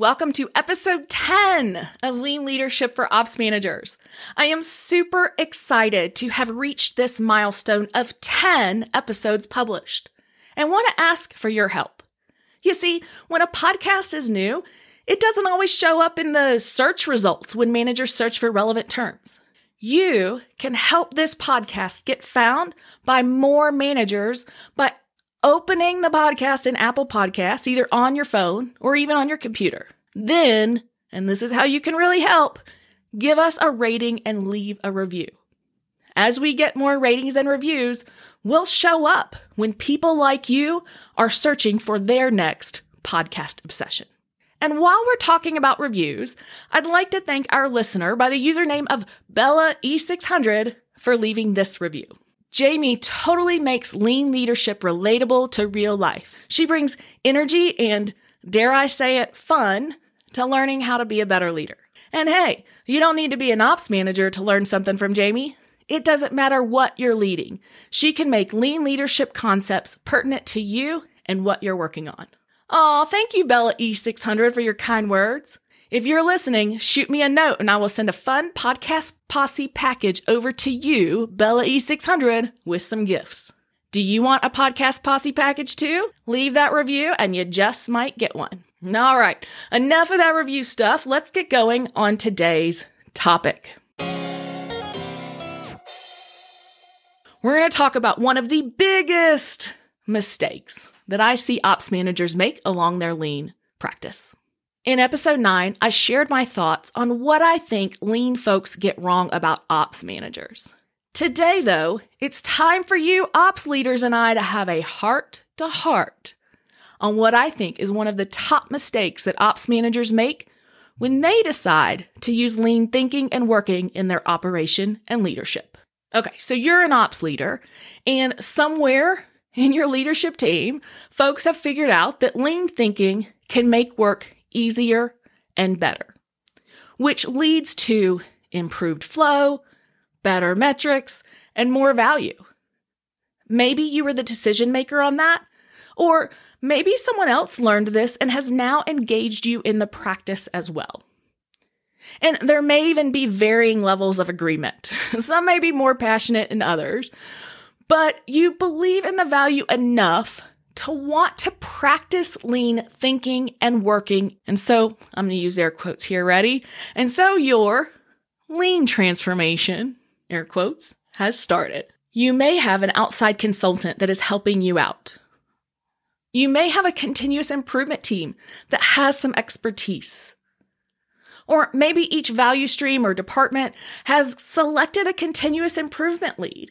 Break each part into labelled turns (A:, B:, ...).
A: Welcome to episode 10 of Lean Leadership for Ops Managers. I am super excited to have reached this milestone of 10 episodes published and want to ask for your help. You see, when a podcast is new, it doesn't always show up in the search results when managers search for relevant terms. You can help this podcast get found by more managers by opening the podcast in Apple Podcasts, either on your phone or even on your computer. Then, and this is how you can really help, give us a rating and leave a review. As we get more ratings and reviews, we'll show up when people like you are searching for their next podcast obsession. And while we're talking about reviews, I'd like to thank our listener by the username of Bella E600 for leaving this review. Jamie totally makes lean leadership relatable to real life. She brings energy and, dare I say it, fun to learning how to be a better leader. And hey, you don't need to be an ops manager to learn something from Jamie. It doesn't matter what you're leading. She can make lean leadership concepts pertinent to you and what you're working on. Aw, thank you, Bella E600, for your kind words. If you're listening, shoot me a note and I will send a fun podcast posse package over to you, Bella E600, with some gifts. Do you want a podcast posse package too? Leave that review and you just might get one. All right, enough of that review stuff. Let's get going on today's topic. We're going to talk about one of the biggest mistakes that I see ops managers make along their lean practice. In episode 9, I shared my thoughts on what I think lean folks get wrong about ops managers. Today, though, it's time for you ops leaders and I to have a heart to heart on what I think is one of the top mistakes that ops managers make when they decide to use lean thinking and working in their operation and leadership. Okay, so you're an ops leader, and somewhere in your leadership team, folks have figured out that lean thinking can make work easier, and better, which leads to improved flow, better metrics, and more value. Maybe you were the decision maker on that, or maybe someone else learned this and has now engaged you in the practice as well. And there may even be varying levels of agreement. Some may be more passionate than others, but you believe in the value enough to want to practice lean thinking and working. And so I'm going to use air quotes here. Ready? And so your lean transformation, air quotes, has started. You may have an outside consultant that is helping you out. You may have a continuous improvement team that has some expertise. Or maybe each value stream or department has selected a continuous improvement lead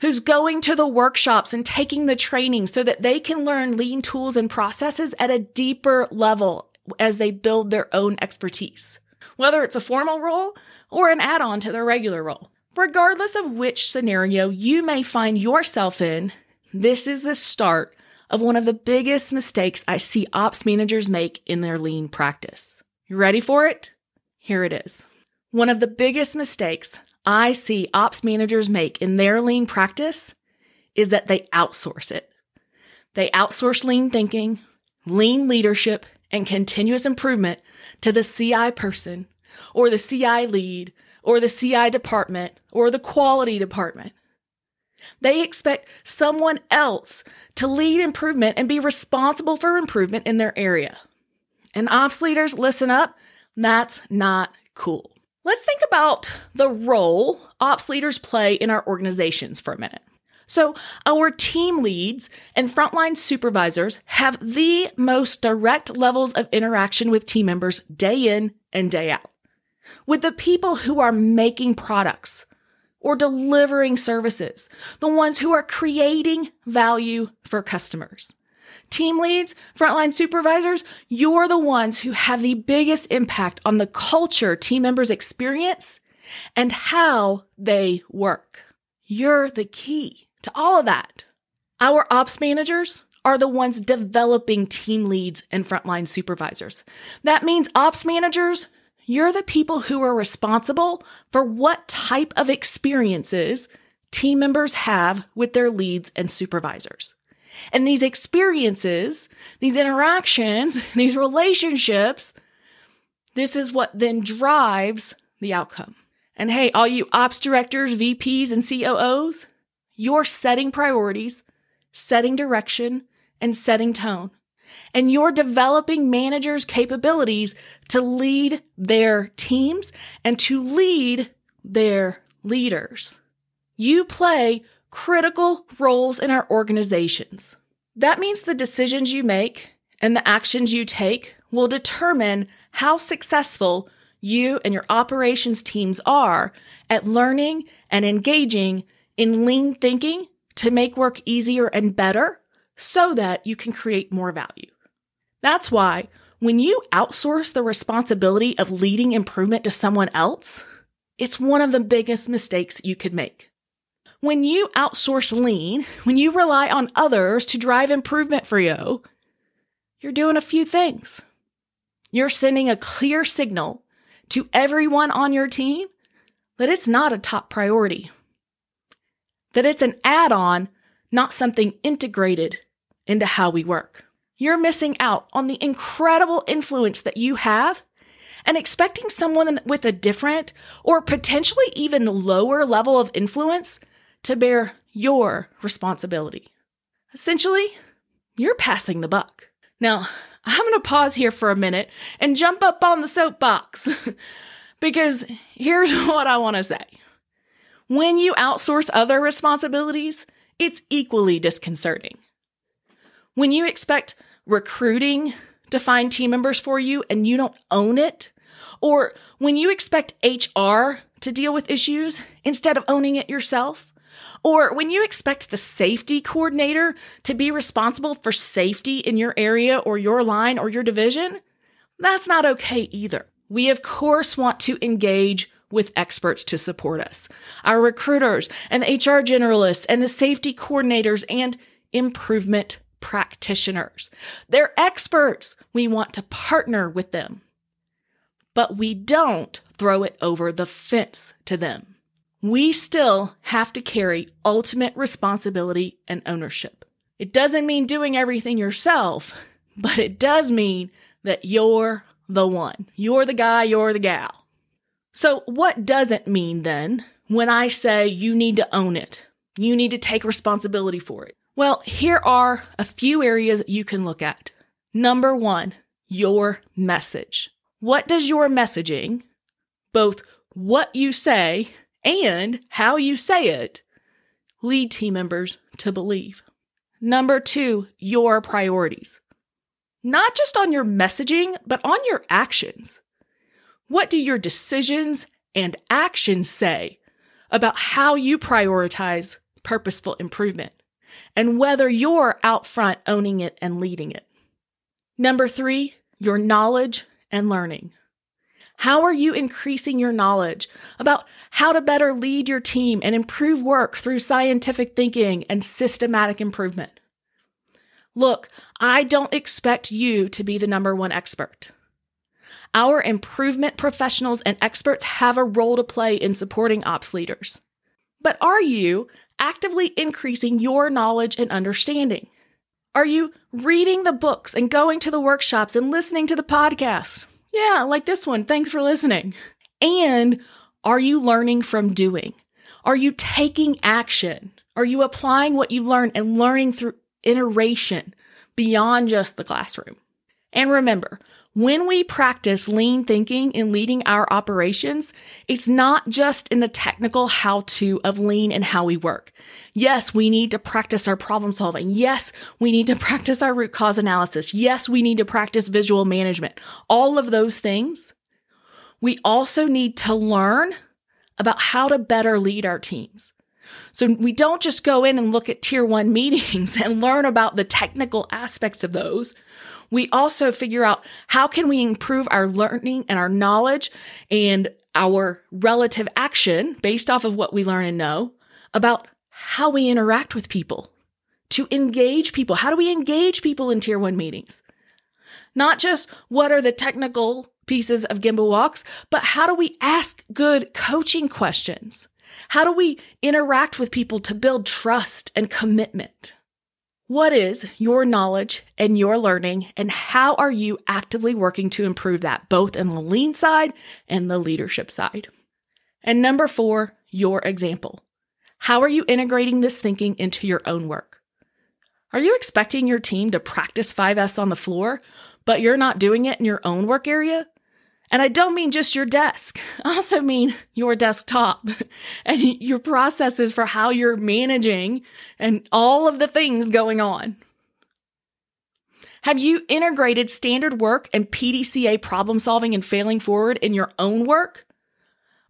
A: who's going to the workshops and taking the training so that they can learn lean tools and processes at a deeper level as they build their own expertise, whether it's a formal role or an add on to their regular role. Regardless of which scenario you may find yourself in, this is the start of one of the biggest mistakes I see ops managers make in their lean practice. You ready for it? Here it is. One of the biggest mistakes I see ops managers make in their lean practice is that they outsource it. They outsource lean thinking, lean leadership, and continuous improvement to the CI person or the CI lead or the CI department or the quality department. They expect someone else to lead improvement and be responsible for improvement in their area. And ops leaders, listen up, that's not cool. Let's think about the role ops leaders play in our organizations for a minute. So, our team leads and frontline supervisors have the most direct levels of interaction with team members day in and day out. With the people who are making products or delivering services, the ones who are creating value for customers. Team leads, frontline supervisors, you're the ones who have the biggest impact on the culture team members experience and how they work. You're the key to all of that. Our ops managers are the ones developing team leads and frontline supervisors. That means ops managers, you're the people who are responsible for what type of experiences team members have with their leads and supervisors. And these experiences, these interactions, these relationships, this is what then drives the outcome. And hey, all you ops directors, VPs, and COOs, you're setting priorities, setting direction, and setting tone. And you're developing managers' capabilities to lead their teams and to lead their leaders. You play critical roles in our organizations. That means the decisions you make and the actions you take will determine how successful you and your operations teams are at learning and engaging in lean thinking to make work easier and better so that you can create more value. That's why when you outsource the responsibility of leading improvement to someone else, it's one of the biggest mistakes you could make. When you outsource lean, when you rely on others to drive improvement for you, you're doing a few things. You're sending a clear signal to everyone on your team that it's not a top priority, that it's an add on, not something integrated into how we work. You're missing out on the incredible influence that you have and expecting someone with a different or potentially even lower level of influence to bear your responsibility. Essentially, you're passing the buck. Now, I'm going to pause here for a minute and jump up on the soapbox because here's what I want to say. When you outsource other responsibilities, it's equally disconcerting. When you expect recruiting to find team members for you and you don't own it, or when you expect HR to deal with issues instead of owning it yourself, or when you expect the safety coordinator to be responsible for safety in your area or your line or your division, that's not okay either. We, of course, want to engage with experts to support us. Our recruiters and the HR generalists and the safety coordinators and improvement practitioners. They're experts. We want to partner with them. But we don't throw it over the fence to them we still have to carry ultimate responsibility and ownership. It doesn't mean doing everything yourself, but it does mean that you're the one. You're the guy, you're the gal. So, what doesn't mean then when I say you need to own it? You need to take responsibility for it. Well, here are a few areas you can look at. Number one, your message. What does your messaging, both what you say and how you say it lead team members to believe. Number two, your priorities. Not just on your messaging, but on your actions. What do your decisions and actions say about how you prioritize purposeful improvement and whether you're out front owning it and leading it? Number three, your knowledge and learning. How are you increasing your knowledge about how to better lead your team and improve work through scientific thinking and systematic improvement? Look, I don't expect you to be the number one expert. Our improvement professionals and experts have a role to play in supporting ops leaders. But are you actively increasing your knowledge and understanding? Are you reading the books and going to the workshops and listening to the podcast? Yeah, like this one. Thanks for listening. And are you learning from doing? Are you taking action? Are you applying what you've learned and learning through iteration beyond just the classroom? And remember, when we practice lean thinking in leading our operations, it's not just in the technical how to of lean and how we work. Yes, we need to practice our problem solving. Yes, we need to practice our root cause analysis. Yes, we need to practice visual management. All of those things. We also need to learn about how to better lead our teams. So we don't just go in and look at tier one meetings and learn about the technical aspects of those we also figure out how can we improve our learning and our knowledge and our relative action based off of what we learn and know about how we interact with people, to engage people. How do we engage people in tier one meetings? Not just what are the technical pieces of gemba walks, but how do we ask good coaching questions? How do we interact with people to build trust and commitment? What is your knowledge and your learning, and how are you actively working to improve that, both in the lean side and the leadership side? And number four, your example. How are you integrating this thinking into your own work? Are you expecting your team to practice 5S on the floor, but you're not doing it in your own work area? And I don't mean just your desk. I also mean your desktop and your processes for how you're managing and all of the things going on. Have you integrated standard work and PDCA problem solving and failing forward in your own work?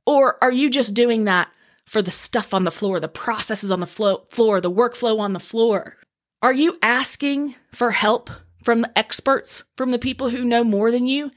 A: Or are you just doing that for the stuff on the floor, the processes on the floor, the workflow on the floor? Are you asking for help from the experts, from the people who know more than you,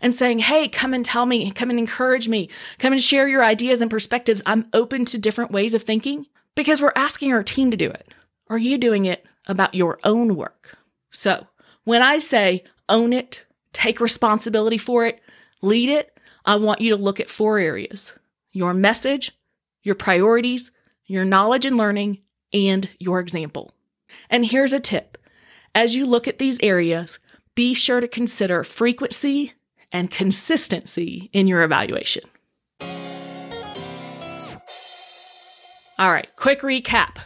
A: and saying, Hey, come and tell me, come and encourage me, come and share your ideas and perspectives. I'm open to different ways of thinking because we're asking our team to do it. Are you doing it about your own work? So when I say own it, take responsibility for it, lead it, I want you to look at four areas your message, your priorities, your knowledge and learning, and your example. And here's a tip as you look at these areas, be sure to consider frequency and consistency in your evaluation. All right, quick recap.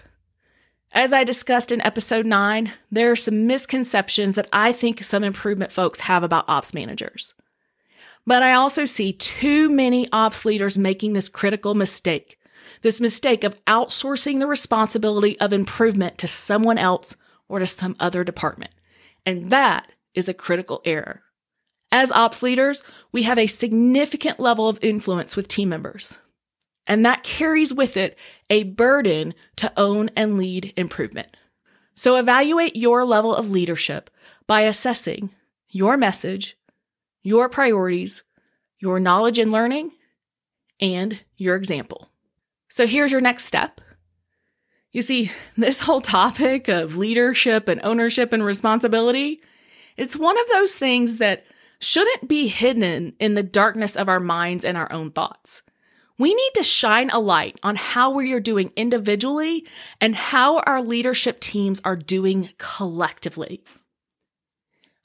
A: As I discussed in episode nine, there are some misconceptions that I think some improvement folks have about ops managers. But I also see too many ops leaders making this critical mistake this mistake of outsourcing the responsibility of improvement to someone else or to some other department. And that is a critical error. As ops leaders, we have a significant level of influence with team members. And that carries with it a burden to own and lead improvement. So evaluate your level of leadership by assessing your message, your priorities, your knowledge and learning, and your example. So here's your next step. You see, this whole topic of leadership and ownership and responsibility, it's one of those things that shouldn't be hidden in the darkness of our minds and our own thoughts. We need to shine a light on how we are doing individually and how our leadership teams are doing collectively.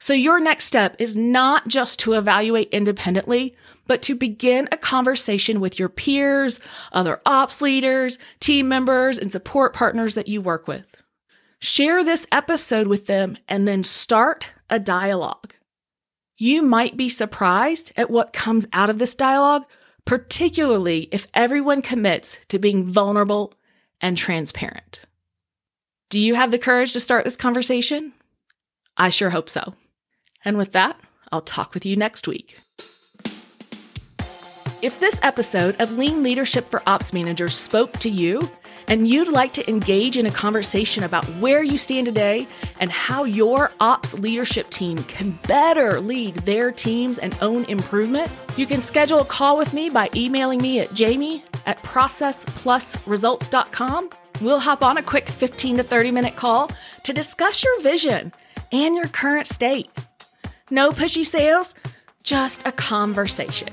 A: So, your next step is not just to evaluate independently, but to begin a conversation with your peers, other ops leaders, team members, and support partners that you work with. Share this episode with them and then start a dialogue. You might be surprised at what comes out of this dialogue, particularly if everyone commits to being vulnerable and transparent. Do you have the courage to start this conversation? I sure hope so. And with that, I'll talk with you next week. If this episode of Lean Leadership for Ops Managers spoke to you, and you'd like to engage in a conversation about where you stand today and how your ops leadership team can better lead their teams and own improvement, you can schedule a call with me by emailing me at jamie at processplusresults.com. We'll hop on a quick 15 to 30 minute call to discuss your vision and your current state. No pushy sales, just a conversation.